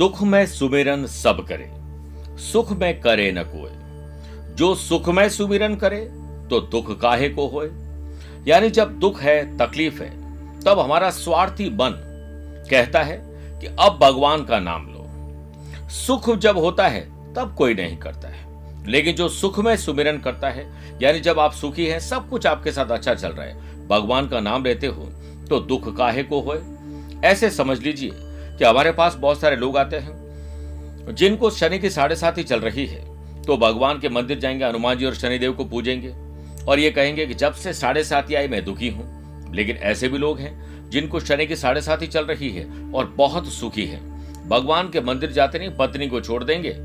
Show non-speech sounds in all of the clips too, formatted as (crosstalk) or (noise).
दुख में सुमिरन सब करे, सुख में करे न कोई जो सुख में सुमिरन करे तो दुख काहे को होए? यानी जब दुख है, तकलीफ़ है, तब हमारा स्वार्थी मन कहता है कि अब भगवान का नाम लो। सुख जब होता है, तब कोई नहीं करता है। लेकिन जो सुख में सुमिरन करता है, यानी जब आप सुखी हैं, सब कुछ आपके साथ अच्छा चल रहा है, भगवान का नाम लेते हो तो दुख काहे को होए? ऐसे समझ लीजिए कि हमारे पास बहुत सारे लोग आते हैं। जिनको शनि की साढ़े सात ही चल रही है तो भगवान के मंदिर जाएँगे, हनुमान जी और शनिदेव को पूजेंगे। और ये कहेंगे कि जब से साढ़े सात आई, मैं दुखी हूँ। लेकिन ऐसे भी लोग हैं, जिनको शनि की साढ़े सात ही चल रही है और बहुत सुखी है। भगवान के मंदिर जाते नहीं, पत्नी को छोड़ देंगे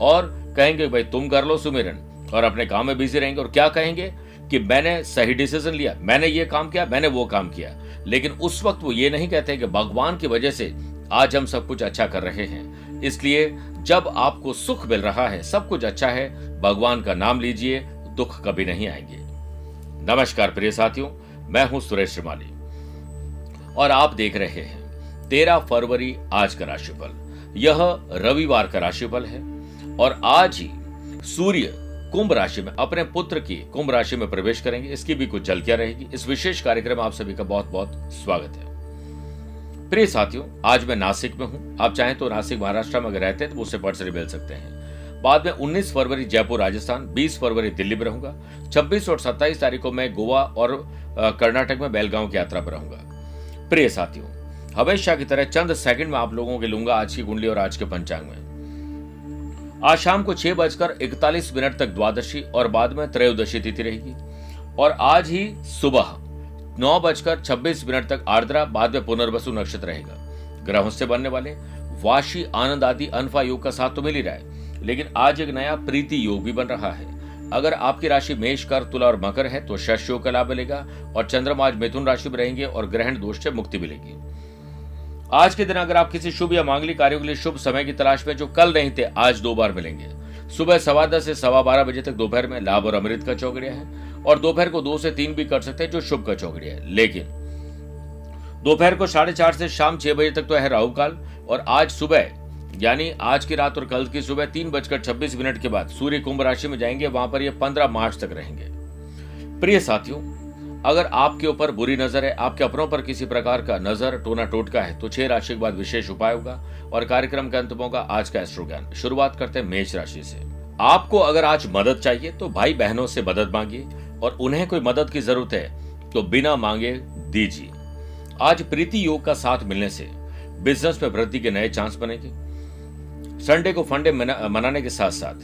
और कहेंगे, भाई, तुम कर लो सुमिरन। और अपने काम में बिज़ी रहेंगे। और क्या कहेंगे? कि मैंने सही डिसीज़न लिया, मैंने ये काम किया, मैंने वो काम किया। लेकिन उस वक्त वो ये नहीं कहते कि भगवान की वजह से आज हम सब कुछ अच्छा कर रहे हैं। इसलिए जब आपको सुख मिल रहा है, सब कुछ अच्छा है, भगवान का नाम लीजिए, दुख कभी नहीं आएँगे। नमस्कार प्रिय साथियों, मैं हूँ सुरेश श्रीमाली। और आप देख रहे हैं, तेरह फरवरी आज का राशिफल। यह रविवार का राशिफल है। और आज ही सूर्य कुंभ राशि में, अपने पुत्र की कुंभ राशि में प्रवेश करेंगे। इसकी भी कुछ झलकियाँ रहेगी। इस विशेष कार्यक्रम में आप सभी का बहुत बहुत स्वागत है। प्रिय साथियों, आज मैं नासिक में हूँ। आप चाहें तो नासिक, महाराष्ट्र में अगर रहते हैं तो मुझसे पर्सनली मिल सकते हैं। बाद में 19 फरवरी जयपुर, राजस्थान 20 फरवरी दिल्ली में रहूँगा। 26 और 27 तारीख को मैं गोवा और कर्नाटक में बेलगांव की यात्रा पर रहूँगा। प्रिय साथियों, हमेशा की तरह चंद सेकंड में आप लोगों के लूँगा आज की कुंडली और आज के पंचांग में। आज शाम को छह बजकर इकतालीस मिनट तक द्वादशी और बाद में त्रयोदशी तिथि रहेगी। और आज ही सुबह नौ बजकर छब्बीस मिनट तक आर्द्रा, बाद में पुनर्वसु नक्षत्र रहेगा। ग्रहों से बनने वाले वाशी, आनंद आदि अनफा योग का साथ तो मिल ही रहा है, लेकिन आज एक नया प्रीति योग भी बन रहा है। अगर आपकी राशि मेष कर तुला और मकर है तो शश योग का लाभ मिलेगा और चंद्रमा आज मिथुन राशि में रहेंगे और ग्रहण दोष से मुक्ति मिलेगी। आज के दिन अगर आप किसी शुभ या मांगलिक कार्यों के लिए शुभ समय की तलाश में जो कल नहीं थे, आज दो बार मिलेंगे। सुबह सवा दस से सवा बारह बजे तक दोपहर में लाभ और अमृत का चौकड़िया है। और दोपहर को दो से तीन भी कर सकते हैं, जो शुभ का चौकड़ी है। लेकिन दोपहर को साढ़े चार से शाम छह बजे तक तो है राहु काल, और आज सुबह, यानी आज की रात और कल की सुबह तीन बजकर छब्बीस मिनट के बाद सूर्य कुंभ राशि में जाएँगे, वहाँ पर ये पंद्रह मार्च तक रहेंगे। प्रिय साथियों, अगर आपके ऊपर बुरी नज़र है, आपके अपनों पर किसी प्रकार का नज़र टोना टोटका है तो छह राशि के बाद विशेष उपाय होगा, और कार्यक्रम के अंत होगा आज का एस्ट्रो ज्ञान। शुरुआत करते हैं मेष राशि से। आपको अगर आज मदद चाहिए तो भाई बहनों से मदद मांगिए और उन्हें कोई मदद की ज़रूरत है तो बिना मांगे दीजिए। आज प्रीति योग का साथ मिलने से बिज़नेस में वृद्धि के नए चांस बनेंगे। संडे को फंडे मनाने के साथ साथ,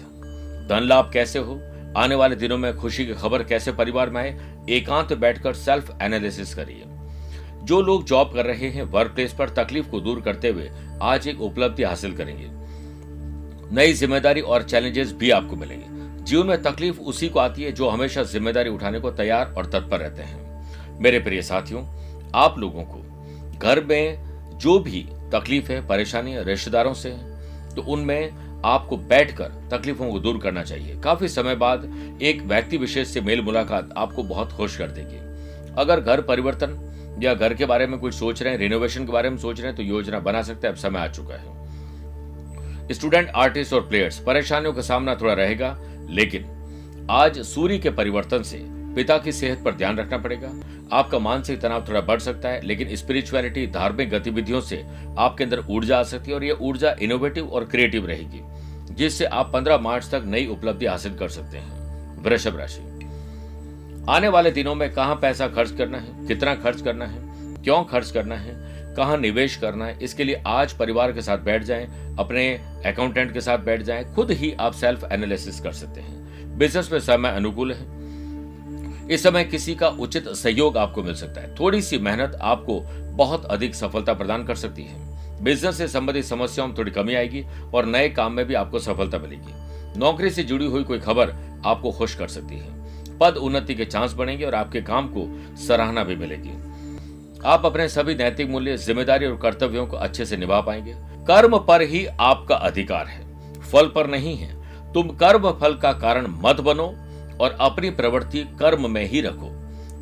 धन लाभ कैसे हो, आने वाले दिनों में खुशी की खबर कैसे परिवार में आए, एकांत बैठकर सेल्फ एनालिसिस करिए। जो लोग जॉब कर रहे हैं वर्क प्लेस पर तकलीफ़ को दूर करते हुए आज एक उपलब्धि हासिल करेंगे। नई ज़िम्मेदारी और चैलेंजेस भी आपको मिलेंगे। जीवन में तकलीफ़ उसी को आती है जो हमेशा ज़िम्मेदारी उठाने को तैयार और तत्पर रहते हैं। मेरे प्रिय साथियों, आप लोगों को घर में जो भी तकलीफ़ है, परेशानी है, रिश्तेदारों से तो उनमें आपको बैठकर तकलीफों को दूर करना चाहिए। काफ़ी समय बाद एक व्यक्ति विशेष से मेल मुलाकात आपको बहुत खुश कर देगी। अगर घर परिवर्तन या घर के बारे में कुछ सोच रहे हैं रिनोवेशन के बारे में सोच रहे हैं तो योजना बना सकते हैं। अब समय आ चुका है। स्टूडेंट आर्टिस्ट और प्लेयर्स परेशानियों का सामना थोड़ा रहेगा। लेकिन आज सूर्य के परिवर्तन से पिता की सेहत पर ध्यान रखना पड़ेगा। आपका मानसिक तनाव थोड़ा बढ़ सकता है, लेकिन स्पिरिचुअलिटी धार्मिक गतिविधियों से आपके अंदर ऊर्जा आ सकती है और ये ऊर्जा इनोवेटिव और क्रिएटिव रहेगी, जिससे आप 15 मार्च तक नई उपलब्धि हासिल कर सकते हैं। वृषभ राशि। आने वाले दिनों में कहाँ पैसा खर्च करना है, कितना खर्च करना है, क्यों खर्च करना है कहाँ निवेश करना है, इसके लिए आज परिवार के साथ बैठ जाएँ, अपने अकाउंटेंट के साथ बैठ जाएँ, खुद ही आप सेल्फ एनालिसिस कर सकते हैं। बिज़नेस में समय अनुकूल है। इस समय किसी का उचित सहयोग आपको मिल सकता है। थोड़ी सी मेहनत आपको बहुत अधिक सफलता प्रदान कर सकती है। बिज़नेस से संबंधित समस्याओं में थोड़ी कमी आएगी और नए काम में भी आपको सफलता मिलेगी। नौकरी से जुड़ी हुई कोई खबर आपको खुश कर सकती है। पद उन्नति के चांस बढ़ेंगे और आपके काम को सराहना भी मिलेगी। आप अपने सभी नैतिक मूल्य, ज़िम्मेदारी और कर्तव्यों को अच्छे से निभा पाएँगे। कर्म पर ही आपका अधिकार है, फल पर नहीं है। तुम कर्म फल का कारण मत बनो और अपनी प्रवृत्ति कर्म में ही रखो।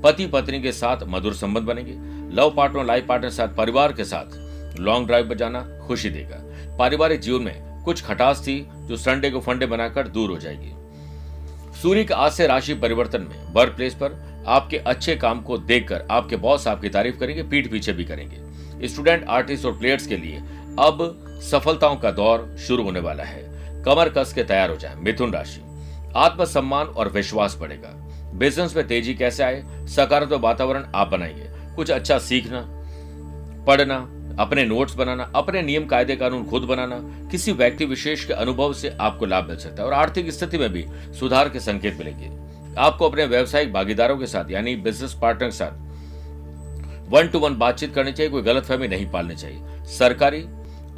पति पत्नी के साथ मधुर संबंध बनेंगे। लव पार्टनर, लाइफ पार्टनर साथ, परिवार के साथ लॉन्ग ड्राइव पर जाना खुशी देगा। पारिवारिक जीवन में कुछ खटास थी जो संडे को फंडे बनाकर दूर हो जाएगी। सूर्य के आज से राशि परिवर्तन में वर्क प्लेस पर आपके अच्छे काम को देखकर आपके बॉस आपकी तारीफ़ करेंगे, पीठ पीछे भी करेंगे। स्टूडेंट आर्टिस्ट और प्लेयर्स के लिए अब सफलताओं का दौर शुरू होने वाला है। कमर कस के तैयार हो जाए मिथुन राशि। आत्मसम्मान और विश्वास बढ़ेगा। बिज़नेस में तेज़ी कैसे आए? सकारात्मक वातावरण आप बनाएँगे कुछ अच्छा सीखना, पढ़ना, अपने नोट्स बनाना, अपने नियम, कायदे, कानून खुद बनाना, किसी व्यक्ति विशेष के अनुभव से आपको लाभ मिल सकता है और आर्थिक स्थिति में भी सुधार के संकेत मिलेंगे। आपको अपने व्यवसायिक भागीदारों के साथ, यानी बिज़नेस पार्टनर के साथ वन टू वन बातचीत करनी चाहिए, कोई गलतफहमी नहीं पालनी चाहिए। सरकारी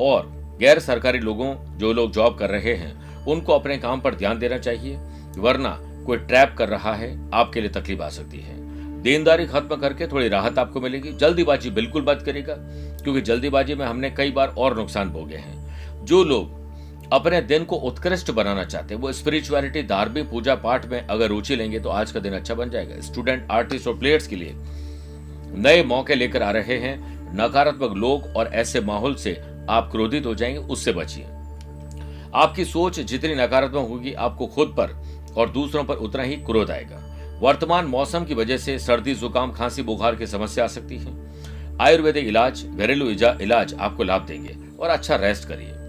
और गैर सरकारी लोगों, जो लोग जॉब कर रहे हैं, उनको अपने काम पर ध्यान देना चाहिए, वरना कोई ट्रैप कर रहा है, आपके लिए तकलीफ़ आ सकती है। देनदारी खत्म करके थोड़ी राहत आपको मिलेगी। जल्दीबाजी बिल्कुल बंद करेगा क्योंकि जल्दीबाजी में हमने कई बार और नुकसान भोगे हैं। जो लोग अपने दिन को उत्कृष्ट बनाना चाहते हैं। वो स्पिरिचुअलिटी धार्मिक पूजा पाठ में अगर रुचि लेंगे तो आज का दिन अच्छा बन जाएगा। स्टूडेंट आर्टिस्ट और प्लेयर्स के लिए नए मौके लेकर आ रहे हैं। नकारात्मक लोग और ऐसे माहौल से आप क्रोधित हो जाएँगे, उससे बचिए। आपकी सोच जितनी नकारात्मक होगी, आपको खुद पर और दूसरों पर उतना ही क्रोध आएगा। वर्तमान मौसम की वजह से सर्दी, जुकाम, खांसी, बुखार की समस्या आ सकती है। आयुर्वेदिक इलाज, घरेलू इलाज आपको लाभ देंगे और अच्छा रेस्ट करिए।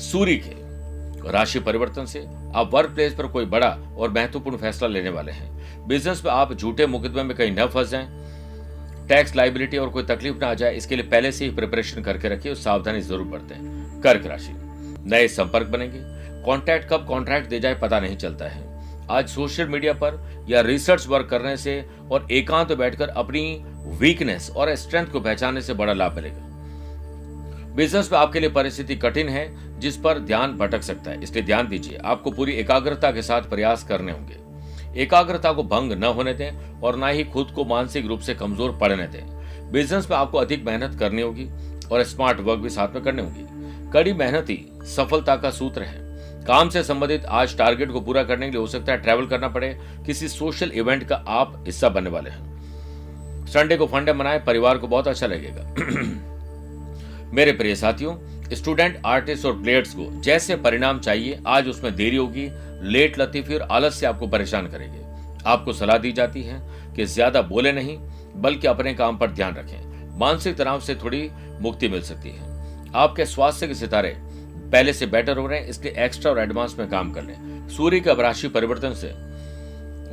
सूर्य के राशि परिवर्तन से आप वर्क प्लेस पर कोई बड़ा और महत्वपूर्ण फैसला लेने वाले हैं। बिज़नेस में आप झूठे मुकदमे में कहीं न फंस जाएँ। टैक्स लाइबिलिटी और कोई तकलीफ़ ना आ जाए, इसके लिए पहले से ही प्रिपरेशन करके रखिए और सावधानी ज़रूर बरतें। कर्क राशि, नए संपर्क बनेंगे। कॉन्ट्रैक्ट कब कॉन्ट्रैक्ट दे जाए पता नहीं चलता है। आज सोशल मीडिया पर या रिसर्च वर्क करने से और एकांत तो बैठकर अपनी वीकनेस और स्ट्रेंथ को पहचानने से बड़ा लाभ मिलेगा। बिज़नेस में आपके लिए परिस्थिति कठिन है जिस पर ध्यान भटक सकता है, इसलिए ध्यान दीजिए। आपको पूरी एकाग्रता के साथ प्रयास करने होंगे। एकाग्रता को भंग न होने दें और न ही खुद को मानसिक रूप से कमज़ोर पड़ने दें। बिज़नेस में आपको अधिक मेहनत करनी होगी और स्मार्ट वर्क भी साथ में करनी होगी। कड़ी मेहनत ही सफलता का सूत्र है। काम से संबंधित आज टारगेट को पूरा करने के लिए हो सकता है ट्रैवल करना पड़े। किसी सोशल इवेंट का आप हिस्सा बनने वाले हैं। संडे को फंडे मनाए, परिवार को बहुत अच्छा लगेगा। (clears throat) मेरे प्रिय साथियों स्टूडेंट, आर्टिस्ट और प्लेयर्स को जैसे परिणाम चाहिए, आज उसमें देरी होगी, लेट लतीफी और आलस से आपको परेशान करेंगे। आपको सलाह दी जाती है कि ज़्यादा बोले नहीं, बल्कि अपने काम पर ध्यान रखें। मानसिक तनाव से थोड़ी मुक्ति मिल सकती है। आपके स्वास्थ्य के सितारे पहले से बेटर हो रहे हैं, इसलिए एक्स्ट्रा और एडवांस में काम कर लें। सूर्य के राशि परिवर्तन से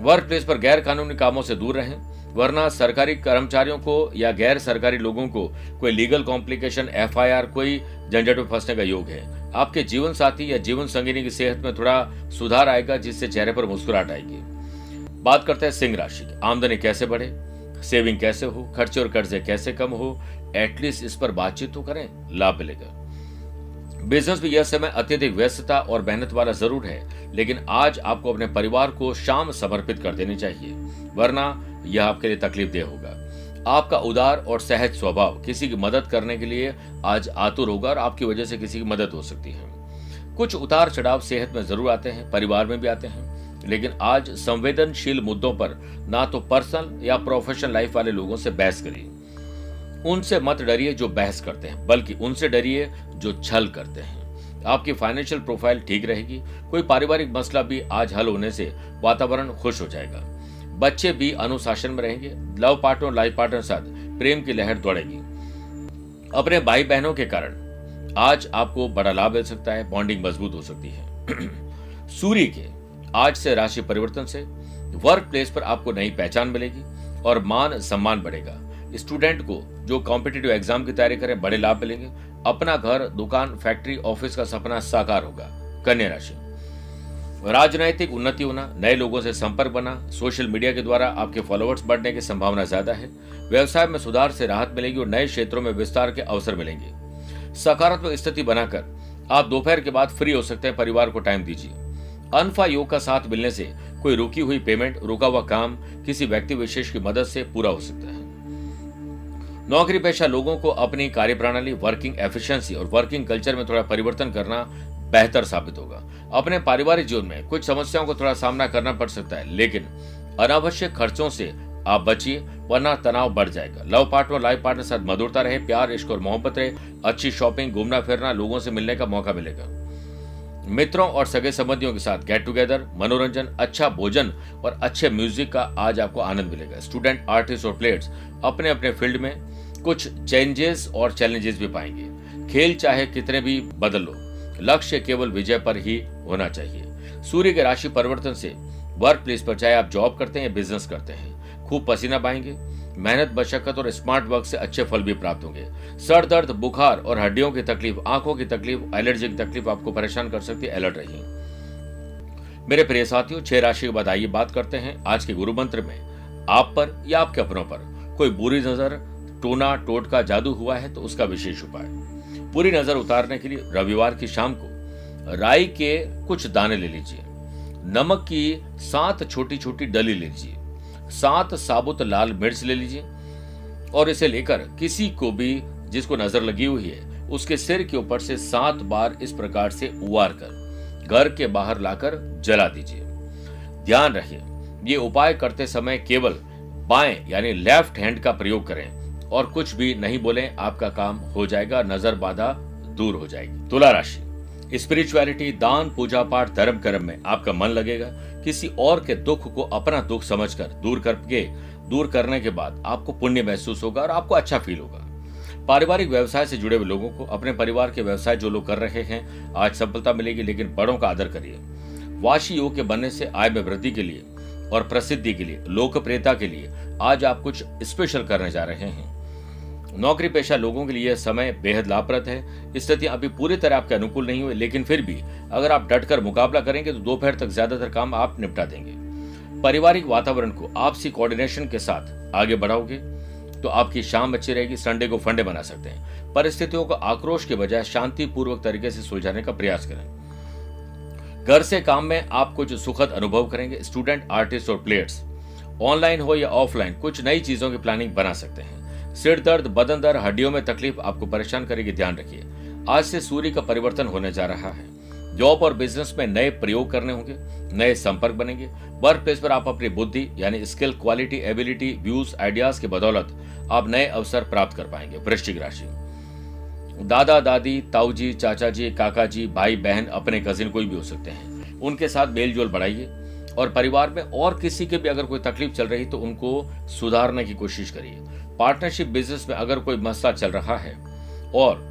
वर्क प्लेस पर गैर कानूनी कामों से दूर रहें। वरना सरकारी कर्मचारियों को या गैर सरकारी लोगों को कोई लीगल कॉम्प्लिकेशन एफआईआर कोई झंझट में फंसने का योग है। आपके जीवन साथी या जीवन संगिनी की सेहत में थोड़ा सुधार आएगा, जिससे चेहरे पर मुस्कुराहट आएगी। बात करते हैं सिंह राशि की। आमदनी कैसे बढ़े? सेविंग कैसे हो? खर्चे और कर्जे कैसे कम हो? एटलीस्ट इस पर बातचीत तो करें, लाभ मिलेगा। बिज़नेस में यह समय अत्यधिक व्यस्तता और मेहनत वाला ज़रूर है, लेकिन आज आपको अपने परिवार को शाम समर्पित कर देनी चाहिए। वरना यह आपके लिए तकलीफ़ दे होगा। आपका उदार और सहज स्वभाव किसी की मदद करने के लिए आज आतुर होगा और आपकी वजह से किसी की मदद हो सकती है। कुछ उतार चढ़ाव सेहत में ज़रूर आते हैं, परिवार में भी आते हैं। लेकिन आज संवेदनशील मुद्दों पर ना तो पर्सनल या प्रोफेशनल लाइफ वाले लोगों से बहस करिए। उनसे मत डरिए जो बहस करते हैं, बल्कि उनसे डरिए जो छल करते हैं। आपकी फाइनेंशियल प्रोफ़ाइल ठीक रहेगी, कोई पारिवारिक मसला भी आज हल होने से वातावरण खुश हो जाएगा। बच्चे भी अनुशासन में रहेंगे। लव पार्टनर लाइफ पार्टनर साथ प्रेम की लहर दौड़ेगी। अपने भाई बहनों के कारण आज आपको बड़ा लाभ मिल सकता है, बॉन्डिंग मज़बूत हो सकती है। (clears throat) सूर्य के आज से राशि परिवर्तन से वर्क प्लेस पर आपको नई पहचान मिलेगी और मान सम्मान बढ़ेगा। स्टूडेंट को जो कॉम्पिटेटिव एग्ज़ाम की तैयारी करें, बड़े लाभ मिलेंगे। अपना घर, दुकान फैक्ट्री ऑफ़िस का सपना साकार होगा। कन्या राशि। राजनैतिक उन्नति होना, नए लोगों से संपर्क बना, सोशल मीडिया के द्वारा आपके फॉलोअर्स बढ़ने की संभावना ज़्यादा है। व्यवसाय में सुधार से राहत मिलेगी और नए क्षेत्रों में विस्तार के अवसर मिलेंगे। सकारात्मक स्थिति बनाकर आप दोपहर के बाद फ्री हो सकते हैं, परिवार को टाइम दीजिए। अनफा योग का साथ मिलने से कोई रुकी हुई पेमेंट रुका हुआ काम, किसी व्यक्ति विशेष की मदद से पूरा हो सकता है। नौकरी पेशा लोगों को अपनी कार्यप्रणाली वर्किंग एफिशिएंसी और वर्किंग कल्चर में थोड़ा परिवर्तन करना बेहतर साबित होगा। अपने पारिवारिक जीवन में कुछ समस्याओं को थोड़ा सामना करना पड़ सकता है, लेकिन अनावश्यक खर्चों से आप बचिए, वरना तनाव बढ़ जाएगा। लव पार्टनर लाइफ पार्टनर साथ मधुरता रहे, प्यार, इश्क और मोहब्बत रहे, अच्छी शॉपिंग, घूमना फिरना, लोगों से मिलने का मौका मिलेगा। मित्रों और सगे संबंधियों के साथ गेट टुगेदर मनोरंजन अच्छा भोजन और अच्छे म्यूज़िक का आज आपको आनंद मिलेगा। स्टूडेंट आर्टिस्ट और प्लेयर्स अपने अपने फ़ील्ड में कुछ चेंजेस और चैलेंजेस भी पाएँगे। खेल चाहे कितने भी बदल लो लक्ष्य केवल विजय पर ही होना चाहिए। सूर्य के राशि परिवर्तन से वर्क प्लेस पर चाहे आप जॉब करते हैं या बिज़नेस करते हैं, खूब पसीना पाएँगे मेहनत बशक्कत और स्मार्ट वर्क से अच्छे फल भी प्राप्त होंगे। सर दर्द, बुखार और हड्डियों की तकलीफ़, आँखों की तकलीफ़ एलर्जी की तकलीफ़ आपको परेशान कर सकती है अलर्ट रहिए। मेरे प्रिय साथियों, छह राशि के बाद आइए बात करते हैं आज के गुरु मंत्र में। आप पर या आपके अपनों पर कोई बुरी नज़र, टोना टोट का जादू हुआ है तो उसका विशेष उपाय। पूरी नज़र उतारने के लिए रविवार की शाम को राई के कुछ दाने ले लीजिए, नमक की सात छोटी छोटी डली ले लीजिए, सात साबुत लाल मिर्च ले लीजिए, और इसे लेकर किसी को भी जिसको नज़र लगी हुई है, उसके सिर के ऊपर से सात बार इस प्रकार से उवार कर घर के बाहर लाकर जला दीजिए। ध्यान रखिए, ये उपाय करते समय केवल बाएँ, यानी लेफ़्ट हैंड का प्रयोग करें। और कुछ भी नहीं बोले, आपका काम हो जाएगा, नज़र बाधा दूर हो जाएगी। तुला राशि। स्पिरिचुअलिटी दान, पूजा पाठ, धर्म कर्म में आपका मन लगेगा। किसी और के दुख को अपना दुख समझकर दूर करके, दूर करने के बाद आपको पुण्य महसूस होगा और आपको अच्छा फील होगा। पारिवारिक व्यवसाय से जुड़े हुए लोगों को, अपने परिवार के व्यवसाय जो लोग कर रहे हैं, आज सफलता मिलेगी, लेकिन बड़ों का आदर करिए। वाशी योग के बनने से आय में वृद्धि के लिए और प्रसिद्धि के लिए, लोकप्रियता के लिए आज आप कुछ स्पेशल करने जा रहे हैं। नौकरी पेशा लोगों के लिए समय बेहद लाभप्रद है। स्थिति अभी पूरी तरह आपके अनुकूल नहीं हुई, लेकिन फिर भी अगर आप डटकर मुकाबला करेंगे तो दोपहर तक ज़्यादातर काम आप निपटा देंगे। पारिवारिक वातावरण को आपसी कोऑर्डिनेशन के साथ आगे बढ़ाओगे तो आपकी शाम अच्छी रहेगी संडे को फंडे बना सकते हैं। परिस्थितियों को आक्रोश के बजाय शांतिपूर्वक तरीके से सुलझाने का प्रयास करें। घर से काम में आप कुछ सुखद अनुभव करेंगे। स्टूडेंट आर्टिस्ट और प्लेयर्स ऑनलाइन हो या ऑफलाइन कुछ नई चीज़ों की प्लानिंग बना सकते हैं। सिर दर्द, बदन दर्द, हड्डियों में तकलीफ़ आपको परेशान करेगी, ध्यान रखिए। आज से सूर्य का परिवर्तन होने जा रहा है। जॉब और बिज़नेस में नए प्रयोग करने होंगे, नए संपर्क बनेंगे। वर्क प्लेस पर आप अपनी बुद्धि, यानी skill, quality, ability, views, ideas की बदौलत आप नए अवसर प्राप्त कर पाएँगे, वृश्चिक राशि। दादा, दादी ताऊ जी चाचा जी काका जी भाई, बहन, अपने कजिन कोई भी हो सकते हैं। उनके साथ मेल जोल बढ़ाइए। और परिवार में और किसी के भी अगर कोई तकलीफ़ चल रही तो उनको सुधारने की कोशिश करिए। पार्टनरशिप बिज़नेस में अगर कोई मसला चल रहा है और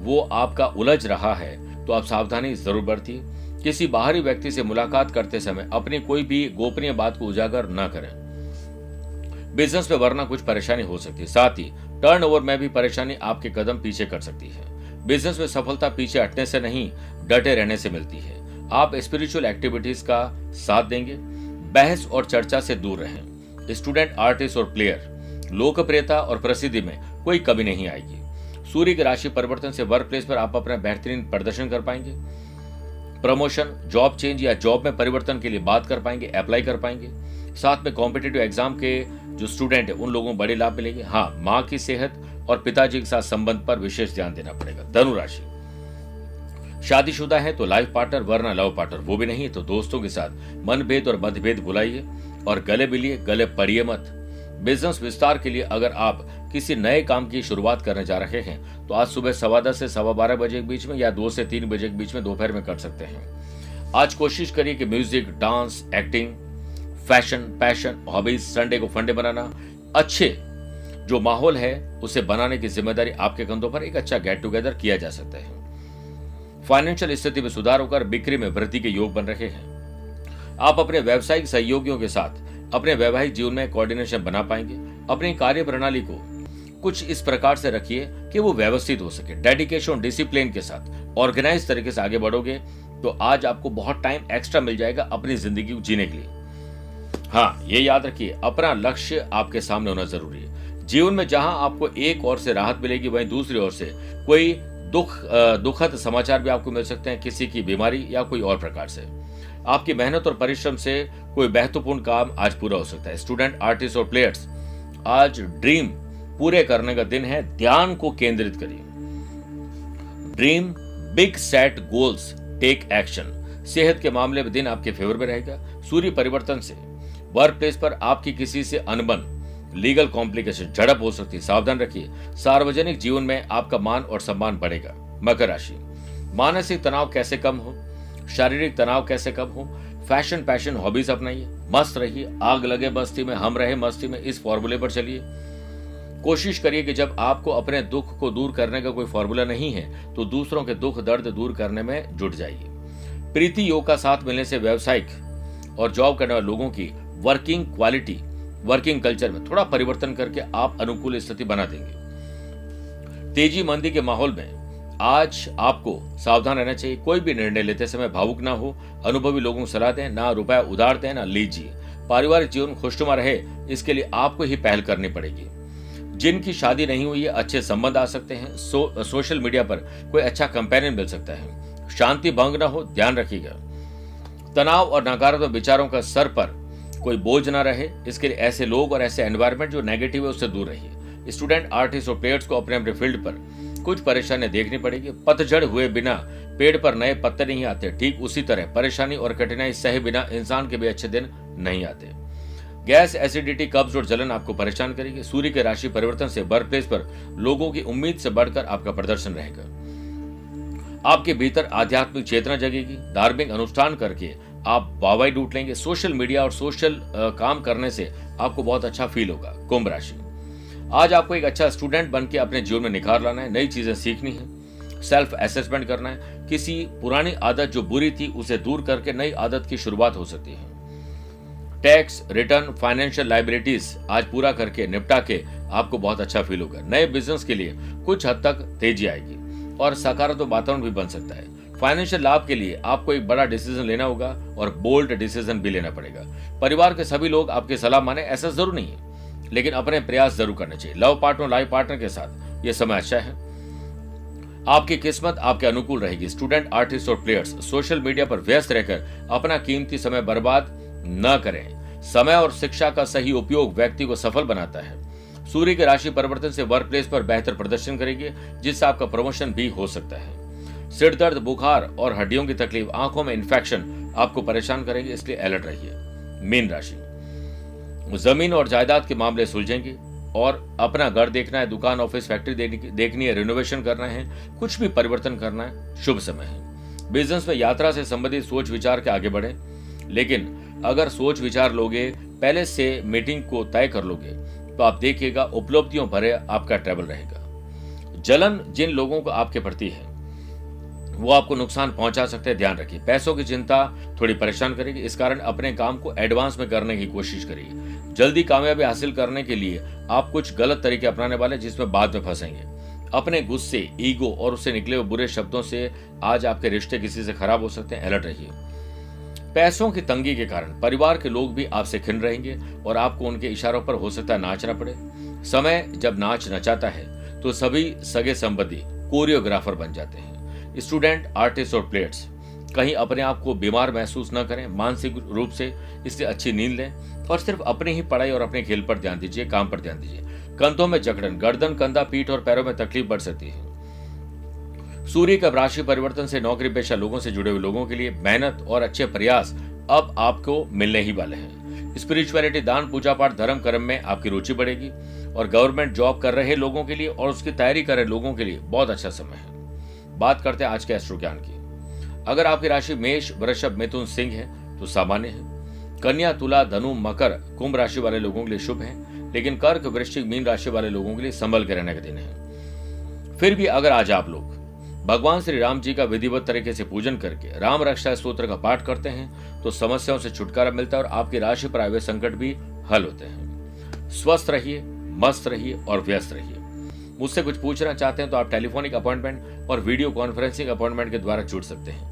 वो आपका उलझ रहा है तो आप सावधानी ज़रूर बरतिए किसी बाहरी व्यक्ति से मुलाकात करते समय अपनी कोई भी गोपनीय बात को उजागर न करें। बिज़नेस में वरना कुछ परेशानी हो सकती है। साथ ही टर्न में भी परेशानी आपके कदम पीछे कर सकती है। बिज़नेस में सफलता पीछे हटने से नहीं, डटे रहने से मिलती है। आप स्पिरिचुअल एक्टिविटीज़ का साथ देंगे। बहस और चर्चा से दूर रहें। स्टूडेंट आर्टिस्ट और प्लेयर लोकप्रियता और प्रसिद्धि में कोई कमी नहीं आएगी। सूर्य की राशि परिवर्तन से वर्क प्लेस पर आप अपना बेहतरीन प्रदर्शन कर पाएँगे। प्रमोशन जॉब चेंज या जॉब में परिवर्तन के लिए बात कर पाएँगे अप्लाई कर पाएँगे। साथ में कॉम्पिटेटिव एग्ज़ाम के जो स्टूडेंट है, उन लोगों को बड़े लाभ मिलेंगे। हाँ माँ की सेहत और पिताजी के साथ संबंध पर विशेष ध्यान देना पड़ेगा। धनुराशि शादीशुदा है तो लाइफ पार्टनर वरना लव पार्टनर वो भी नहीं तो दोस्तों के साथ मनभेद और मतभेद बुलाइए और गले मिलिए, गले पड़िए मत। बिज़नेस विस्तार के लिए अगर आप किसी नए काम की शुरुआत करने जा रहे हैं तो आज सुबह सवा दस से सवा बारह बजे के बीच में या दो से तीन बजे के बीच में दोपहर में कर सकते हैं। आज कोशिश करिए कि music, dance, acting, fashion, passion, hobbies, Sunday को फंडे बनाना, अच्छे जो माहौल है, उसे बनाने की ज़िम्मेदारी आपके कंधों पर एक अच्छा गेट टुगेदर किया जा सकता है। फाइनेंशियल स्थिति में सुधार होकर बिक्री में वृद्धि के योग बन रहे हैं। आप अपने व्यावसायिक सहयोगियों के साथ अपने वैवाहिक जीवन में कोऑर्डिनेशन बना पाएँगे। अपनी कार्य प्रणाली को कुछ इस प्रकार से रखिए कि वो व्यवस्थित हो सके। डेडिकेशन डिसिप्लिन के साथ ऑर्गेनाइज तरीके से आगे बढ़ोगे तो आज आपको बहुत टाइम एक्स्ट्रा मिल जाएगा अपनी ज़िंदगी को जीने के लिए। हाँ ये याद रखिए, अपना लक्ष्य आपके सामने होना ज़रूरी है। जीवन में जहाँ आपको एक और से राहत मिलेगी, वहीं दूसरी ओर से कोई दुख दुखद समाचार भी आपको मिल सकते हैं, किसी की बीमारी या कोई और प्रकार से। आपकी मेहनत और परिश्रम से कोई महत्वपूर्ण काम आज पूरा हो सकता है। स्टूडेंट आर्टिस्ट और प्लेयर्स आज ड्रीम पूरे करने का दिन है। ध्यान को केंद्रित करिए। Dream big set goals take action सेहत के मामले में दिन आपके फेवर में रहेगा। सूर्य परिवर्तन से वर्क प्लेस पर आपकी किसी से अनबन लीगल कॉम्प्लिकेशन झड़प हो सकती है। सावधान रखिए। सार्वजनिक जीवन में आपका मान और सम्मान बढ़ेगा। मकर राशि, मानसिक तनाव कैसे कम हो? शारीरिक तनाव कैसे कम हो? फ़ैशन पैशन हॉबीज अपनाइए। मस्त रहिए। आग लगे मस्ती में, हम रहे मस्ती में, इस फॉर्मूले पर चलिए। कोशिश करिए कि जब आपको अपने दुख को दूर करने का कोई फॉर्मूला नहीं है तो दूसरों के दुख दर्द दूर करने में जुट जाइए। प्रीति योग का साथ मिलने से व्यवसायिक और जॉब करने वाले लोगों की वर्किंग क्वालिटी वर्किंग कल्चर में थोड़ा परिवर्तन करके आप अनुकूल स्थिति बना देंगे। तेज़ी मंदी के माहौल में आज आपको सावधान रहना चाहिए। कोई भी निर्णय लेते समय भावुक ना हो। अनुभवी लोगों को सलाह दें ना रुपया उधार दें ना लीजिए। पारिवारिक जीवन खुशनुमा रहे इसके लिए आपको ही पहल करनी पड़ेगी। जिनकी शादी नहीं हुई है अच्छे संबंध आ सकते हैं। सो, सोशल मीडिया पर कोई अच्छा कंपेनियन मिल सकता है। शांति भंग ना हो ध्यान रखिएगा। तनाव और नकारात्मक विचारों का सर पर कोई बोझ ना रहे। इसके लिए ऐसे लोग और ऐसे एनवायरमेंट जो नेगेटिव है उससे दूर रहिए। स्टूडेंट आर्टिस्ट और प्लेयर्स को अपने अपने फ़ील्ड पर कुछ परेशानियाँ देखनी पड़ेगी। पतझड़ हुए बिना, पेड़ पर नए पत्ते नहीं आते। ठीक उसी तरह, परेशानी और कठिनाई सहे बिना इंसान के भी अच्छे दिन नहीं आते। गैस एसिडिटी, कब्ज और जलन आपको परेशान करेगी। सूर्य के राशि परिवर्तन से वर्क प्लेस पर लोगों की उम्मीद से बढ़कर आपका प्रदर्शन रहेगा। आपके भीतर आध्यात्मिक चेतना जगेगी। धार्मिक अनुष्ठान करके आप वावाई लूट लेंगे। सोशल मीडिया और सोशल काम करने से आपको बहुत अच्छा फील होगा। कुंभ राशि आज आपको एक अच्छा स्टूडेंट बन के अपने जीवन में निखार लाना है, नई चीज़ें सीखनी है सेल्फ असेसमेंट करना है। किसी पुरानी आदत जो बुरी थी, उसे दूर करके नई आदत की शुरुआत हो सकती है। टैक्स रिटर्न फाइनेंशियल लाइबिलिटीज आज पूरा करके, निपटा के आपको बहुत अच्छा फील होगा। नए बिज़नेस के लिए कुछ हद तक तेज़ी आएगी और सकारात्मक वातावरण भी बन सकता है। फाइनेंशियल लाभ के लिए आपको एक बड़ा डिसीज़न लेना होगा और बोल्ड डिसीज़न भी लेना पड़ेगा। परिवार के सभी लोग आपकी सलाह माने, ऐसा ज़रूर नहीं है। लेकिन अपने प्रयास ज़रूर करने चाहिए। लव पार्टनर, लाइफ पार्टनर के साथ। यह समय अच्छा है। आपकी किस्मत आपके अनुकूल रहेगी। स्टूडेंट, आर्टिस्ट और प्लेयर्स, सोशल मीडिया पर व्यस्त रहकर अपना कीमती समय बर्बाद न करें। समय और शिक्षा का सही उपयोग व्यक्ति को सफल बनाता है। सूर्य के राशि परिवर्तन से वर्क प्लेस पर बेहतर प्रदर्शन करेंगे, जिससे आपका प्रमोशन भी हो सकता है। सिर दर्द, बुखार और हड्डियों की तकलीफ़, आँखों में इन्फेक्शन आपको परेशान करेंगे, इसलिए अलर्ट रहिए। मीन राशि। ज़मीन और जायदाद के मामले सुलझेंगे और अपना घर देखना है, दुकान, ऑफ़िस, फैक्ट्री देखनी है रिनोवेशन करना है, कुछ भी परिवर्तन करना है, शुभ समय है। बिज़नेस में यात्रा से संबंधित सोच विचार के आगे बढ़े। लेकिन अगर सोच विचार लोगे, पहले से मीटिंग को तय कर लोगे तो आप देखिएगा उपलब्धियों भरे आपका ट्रेवल रहेगा। जलन जिन लोगों को आपके प्रति है, वो आपको नुकसान पहुँचा सकते हैं, ध्यान रखिए। पैसों की चिंता थोड़ी परेशान करेगी, इस कारण अपने काम को एडवांस में करने की कोशिश करिए। जल्दी कामयाबी हासिल करने के लिए आप कुछ गलत तरीके अपनाने वाले जिसमें बाद में फंसेंगे। अपने गुस्से, ईगो और उससे निकले हुए बुरे शब्दों से आज आपके रिश्ते किसी से खराब हो सकते हैं, अलर्ट रहिए। पैसों की तंगी के कारण परिवार के लोग भी आपसे खिन रहेंगे और आपको उनके इशारों पर हो सकता है नाचना पड़े। समय जब नाच नचाता है तो सभी सगे संबंधी कोरियोग्राफर बन जाते हैं। स्टूडेंट, आर्टिस्ट और प्लेयर्स कहीं अपने आप को बीमार महसूस न करें, मानसिक रूप से इससे अच्छी नींद लें और सिर्फ़ अपनी ही पढ़ाई और अपने खेल पर ध्यान दीजिए, काम पर ध्यान दीजिए। कंधों में जकड़न, गर्दन, कंधा, पीठ और पैरों में तकलीफ़ बढ़ सकती है। सूर्य का राशि परिवर्तन से नौकरी पेशा लोगों से जुड़े हुए लोगों के लिए मेहनत और अच्छे प्रयास अब आपको मिलने ही वाले हैं। स्पिरिचुअलिटी, दान पूजा पाठ धर्म, कर्म में आपकी रुचि बढ़ेगी और गवर्नमेंट जॉब कर रहे लोगों के लिए और उसकी तैयारी कर रहे लोगों के लिए बहुत अच्छा समय है। बात करते हैं आज के एस्ट्रो ज्ञान की। अगर आपकी राशि मेष, वृषभ, मिथुन, सिंह है तो सामान्य है। कन्या, तुला, धनु, मकर, कुंभ राशि वाले लोगों के लिए शुभ है, लेकिन कर्क, वृश्चिक, मीन राशि वाले लोगों के लिए संभल के रहने का दिन है। फिर भी अगर आज आप लोग भगवान श्री राम जी का विधिवत तरीके से पूजन करके राम रक्षा स्त्रोत्र का पाठ करते हैं तो समस्याओं से छुटकारा मिलता है और आपकी राशि पर आए संकट भी हल होते हैं। स्वस्थ रहिए, मस्त रहिए और व्यस्त रहिए। मुझसे कुछ पूछना चाहते हैं तो आप टेलीफोनिक अपॉइंटमेंट और वीडियो कॉन्फ्रेंसिंग अपॉइंटमेंट के द्वारा जुड़ सकते हैं।